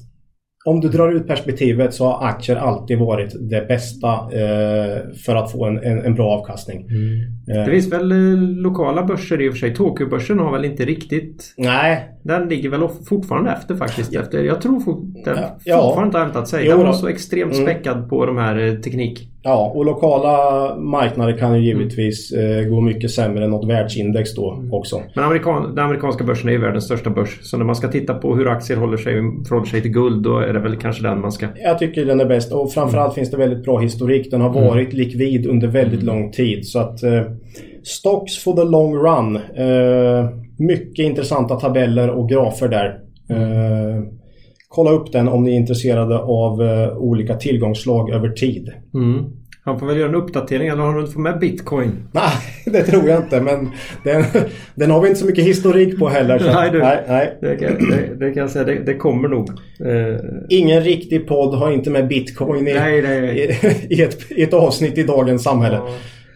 om du drar ut perspektivet så har aktier alltid varit det bästa eh, för att få en, en, en bra avkastning. Mm. Eh. Det finns väl eh, lokala börser i och för sig. Tokyobörsen har väl inte riktigt... Nej. Den ligger väl fortfarande efter faktiskt. Efter, jag tror den ja. fortfarande inte har hämtat sig. Den var så extremt mm. späckad på de här eh, teknik Ja, och lokala marknader kan ju givetvis mm. gå mycket sämre än något världsindex då mm. också. Men amerikan, den amerikanska börsen är ju världens största börs. Så när man ska titta på hur aktier håller sig, förhåller sig till guld då är det väl kanske den man ska... Jag tycker den är bäst och framförallt mm. finns det väldigt bra historik. Den har mm. varit likvid under väldigt mm. lång tid. Så att eh, Stocks for the long run. Eh, mycket intressanta tabeller och grafer där. Eh, kolla upp den om ni är intresserade av eh, olika tillgångslag över tid. Mm. Han får väl göra en uppdatering eller har du inte fått med bitcoin? Nej, det tror jag inte men den, den har vi inte så mycket historik på heller. Så. nej, du, nej, nej. Det, kan, det, det kan jag säga, det, det kommer nog. Eh. Ingen riktig podd har inte med bitcoin i, nej, nej. i, i, ett, i ett avsnitt i dagens samhälle. Ja.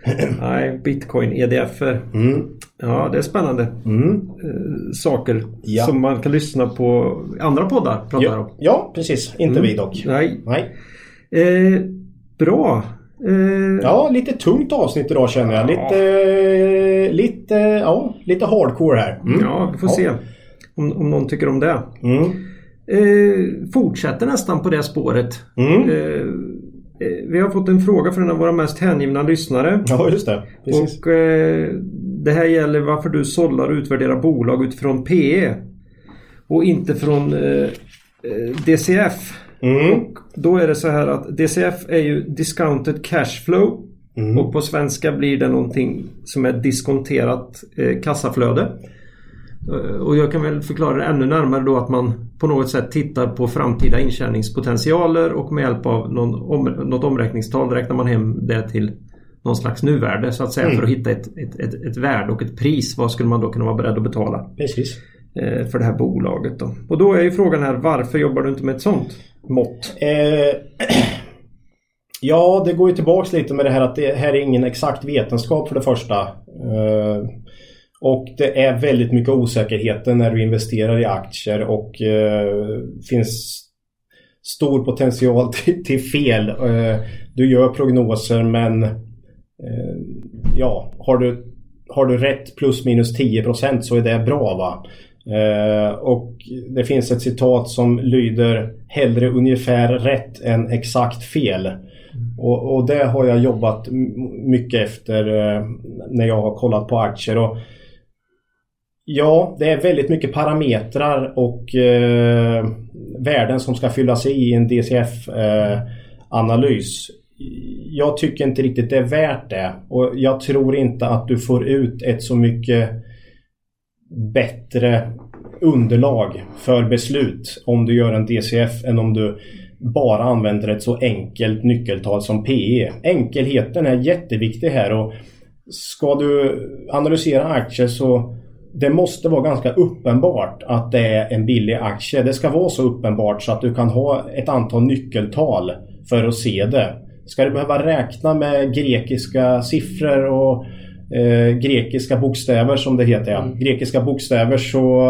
Nej, bitcoin, EDF. Mm. Ja, det är spännande mm. Eh, saker ja. som man kan lyssna på andra poddar pratar ja, om. Ja, precis. Inte mm. vi dock. Nej. Nej. Eh, bra. Eh, Ja, lite tungt avsnitt idag känner jag. Lite, lite, ja, lite hardcore här. Mm. Ja, vi får se om, om någon tycker om det. Mm. Eh, fortsätter nästan på det spåret. Eh, vi har fått en fråga från en av våra mest hängivna lyssnare. Ja, just det. Precis. Och eh, Det här gäller varför du sållar och utvärderar bolag utifrån PE. Och inte från eh, eh, DCF. Mm. Och då är det så här att DCF är ju Discounted Cash Flow. Mm. Och på svenska blir det någonting som är diskonterat eh, kassaflöde. Eh, Och jag kan väl förklara det ännu närmare då att man på något sätt tittar på framtida intjäningspotentialer och med hjälp av någon om, något omräkningstal räknar man hem det till någon slags nuvärde så att säga Mm. för att hitta ett, ett, ett, ett värde och ett pris. Vad skulle man då kunna vara beredd att betala Precis. eh, för det här bolaget då? Och då är ju frågan här varför jobbar du inte med ett sånt mått? Eh, ja, det går ju tillbaks lite med det här att det här är ingen exakt vetenskap för det första. Eh, och det är väldigt mycket osäkerheter när du investerar i aktier och eh, finns stor potential till, till fel. Eh, du gör prognoser men eh, ja, har du, har du rätt plus minus 10% så är det bra va. Eh, och det finns ett citat som lyder Hellre ungefär rätt än exakt fel. Och, och det har jag jobbat mycket efter eh, när jag har kollat på aktier. Och ja, det är väldigt mycket parametrar och eh, värden som ska fyllas i i en DCF-analys. Eh, jag tycker inte riktigt det är värt det. Och jag tror inte att du får ut ett så mycket bättre underlag för beslut om du gör en DCF än om du bara använder ett så enkelt nyckeltal som PE. Enkelheten är jätteviktig här och ska du analysera aktier så det måste vara ganska uppenbart att det är en billig aktie. Det ska vara så uppenbart så att du kan ha ett antal nyckeltal för att se det. Ska du behöva räkna med grekiska siffror och eh, grekiska bokstäver som det heter. Ja. Grekiska bokstäver så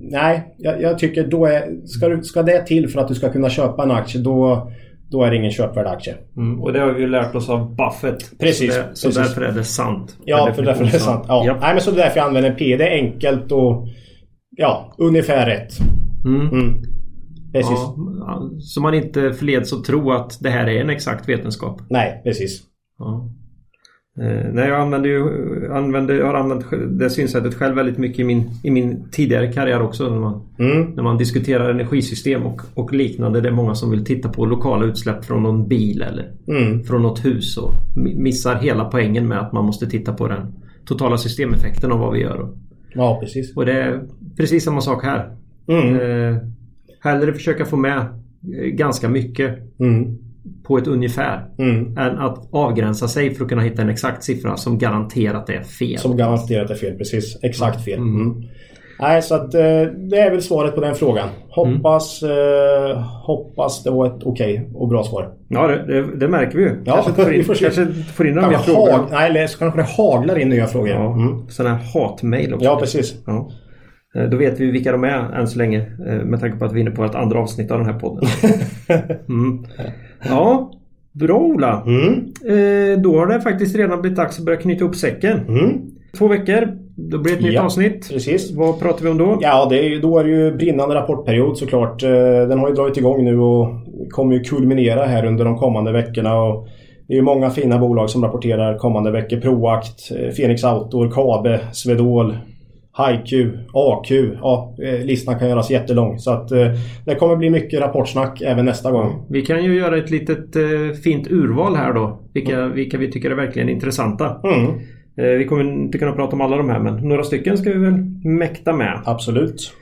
nej, jag, jag tycker då är, ska, du, ska det till för att du ska kunna köpa en aktie då, då är det ingen köpvärd aktie. Mm, och det har vi ju lärt oss av Buffett. Precis, Så, det, så precis. därför är det sant. Ja, för därför är det sant. Ja. Japp. Nej, men så det är därför jag använder P. Det är enkelt och ja, ungefär rätt. Mm. Mm. Precis. Ja, så man inte förleds att tro att det här är en exakt vetenskap. Nej, precis. Ja. Eh, nej, jag använder ju, använder, jag har använt det synsättet själv väldigt mycket i min, i min tidigare karriär också. När man, Mm. när man diskuterar energisystem och, och liknande. Det är många som vill titta på lokala utsläpp från någon bil eller Mm. från något hus och mi- missar hela poängen med att man måste titta på den totala systemeffekten av vad vi gör. Ja, precis. Och det är precis samma sak här. Mm. Eh, hellre försöka få med eh, ganska mycket Mm. På ett ungefär Mm. än att avgränsa sig för att kunna hitta en exakt siffra som garanterat är fel. Som garanterat är fel, precis. Exakt fel. Mm. Nej, så att eh, det är väl svaret på den frågan. Hoppas, eh, hoppas det var ett okej och bra svar. Ja, det, det, det märker vi ju. Ja, kanske får in, vi får kanske får in några mer frågor. hag, nej, eller så kanske det haglar in nya frågor. Ja, Mm. Sådana här hatmejl också. Ja, precis. Ja. Eh, Då vet vi vilka de är än så länge eh, med tanke på att vi är inne på ett andra avsnitt av den här podden. Mm. Ja, bra Ola. Mm. Eh, Då har det faktiskt redan blivit dags att börja knyta ihop säcken. Mm. Två veckor, då blir det ett nytt Ja, avsnitt. Precis. Vad pratar vi om då? Ja, det är ju, då är det ju brinnande rapportperiod såklart. Eh, Den har ju dragit igång nu och kommer ju kulminera här under de kommande veckorna. Och det är ju många fina bolag som rapporterar kommande veckor. Proact, eh, Phoenix Outdoor, Kabe, Swedol, HiQ, AQ. Ja, eh, listan kan göras jättelång. Så att eh, det kommer bli mycket rapportsnack även nästa gång. Vi kan ju göra ett litet eh, fint urval här då. Vilka, vilka vi tycker är verkligen intressanta. Mm, vi kommer inte kunna prata om alla de här men några stycken ska vi väl mäkta med. absolut.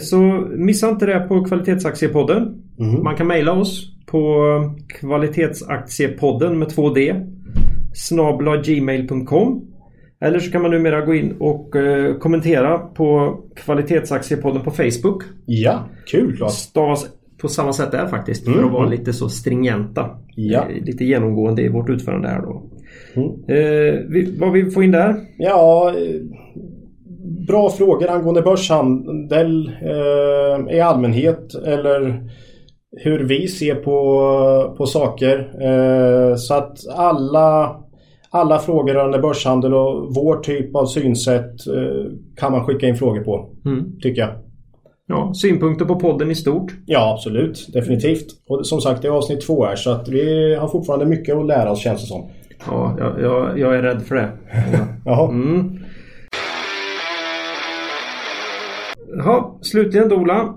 Så missa inte det på Kvalitetsaktiepodden. Mm. Man kan mejla oss på kvalitetsaktiepodden med 2D snabla gmail.com Eller så kan man numera gå in och eh, kommentera på Kvalitetsaktiepodden på Facebook. Ja, kul Claes. Stavas på samma sätt där faktiskt för Mm, att vara lite så stringenta. Ja. Eh, Lite genomgående i vårt utförande här då. Mm. Eh, vi, vad vi får in där? Ja, eh, bra frågor angående börshandel eh, i allmänhet eller hur vi ser på, på saker. Eh, så att alla, alla frågor rörande börshandel och vår typ av synsätt eh, kan man skicka in frågor på. Mm. Tycker jag. Ja, synpunkter på podden i stort? Ja, absolut. Definitivt. Och som sagt, det är avsnitt två här så att vi har fortfarande mycket att lära oss känns det som. Ja, jag, jag, jag är rädd för det. Jaha. Mm. Ja, slutligen då Ola.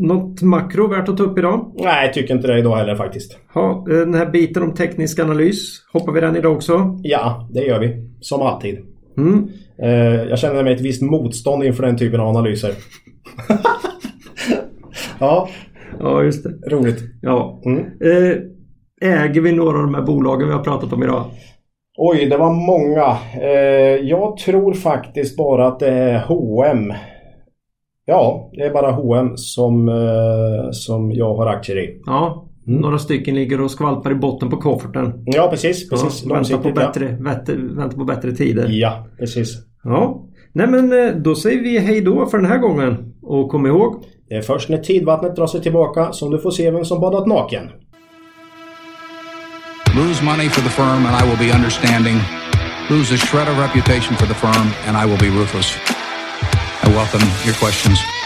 Något makro värt att ta upp idag? Nej, jag tycker inte det idag heller faktiskt. Ja, den här biten om teknisk analys. Hoppar vi den idag också? Ja, det gör vi. Som alltid. Mm. Eh, jag känner mig ett visst motstånd inför den typen av analyser. ja, Ja, just det. roligt. Ja. Mm. Eh, äger vi några av de här bolagen vi har pratat om idag? Oj, det var många. Eh, jag tror faktiskt bara att det är H&M. Ja, det är bara H&M som, eh, som jag har aktier i. Ja, några stycken ligger och skvalpar i botten på kofferten. Ja, precis. precis. Ja, väntar, på Långsiktigt, ja. bättre, väntar, väntar på bättre tider. Ja, precis. Ja. Nej men eh, då säger vi hej då för den här gången. Och kom ihåg. Det är först när tidvattnet drar sig tillbaka som du får se vem som badat naken. Lose money for the firm and I will be understanding. Lose a shred of reputation for the firm and I will be ruthless. I welcome your questions.